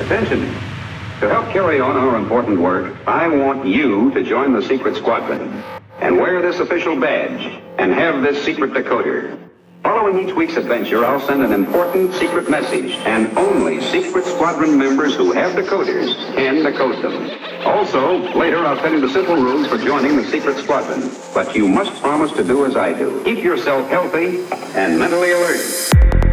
Attention. To help carry on our important work, I want you to join the secret squadron and wear this official badge and have this secret decoder. Following each week's adventure, I'll send an important secret message, and only secret squadron members who have decoders can decode them. Also, later I'll tell you the simple rules for joining the secret squadron. But you must promise to do as I do. Keep yourself healthy and mentally alert.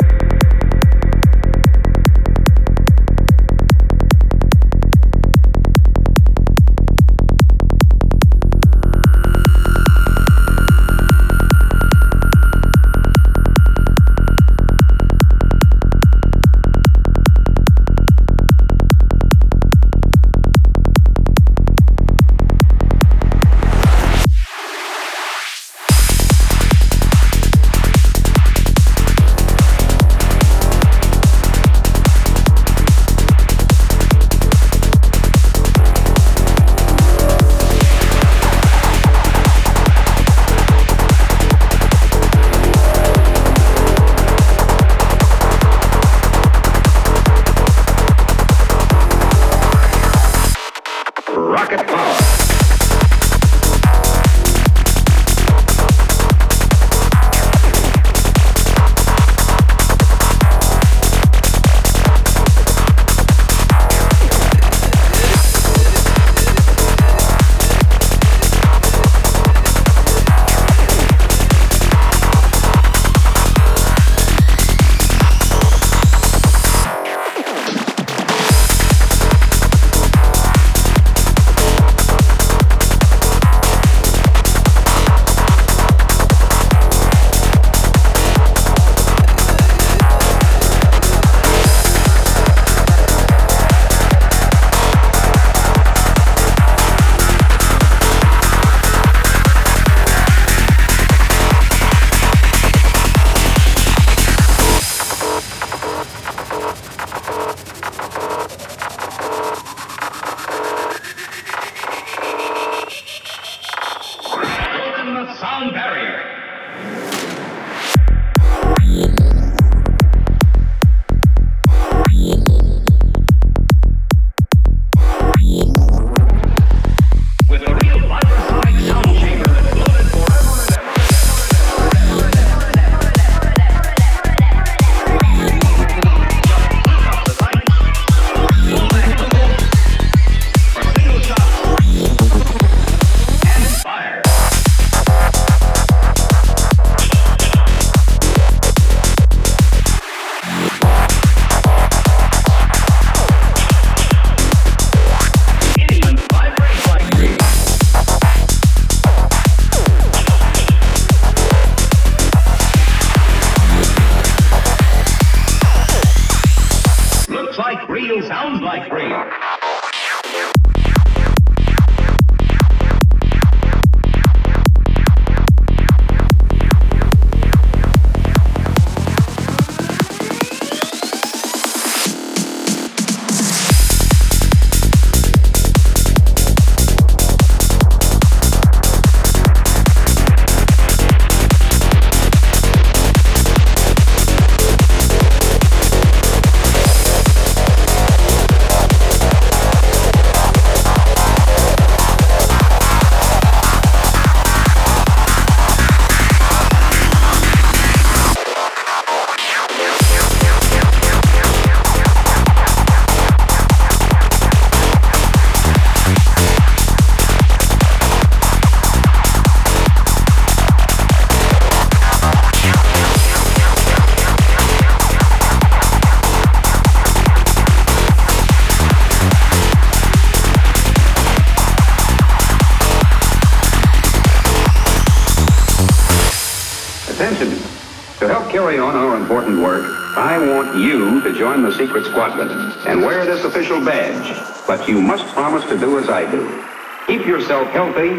Join the secret squadron and wear this official badge. But you must promise to do as I do. Keep yourself healthy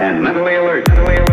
and mentally alert. Mentally alert.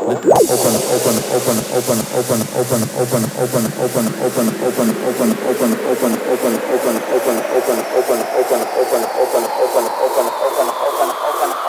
Open, open, open, open,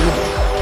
you.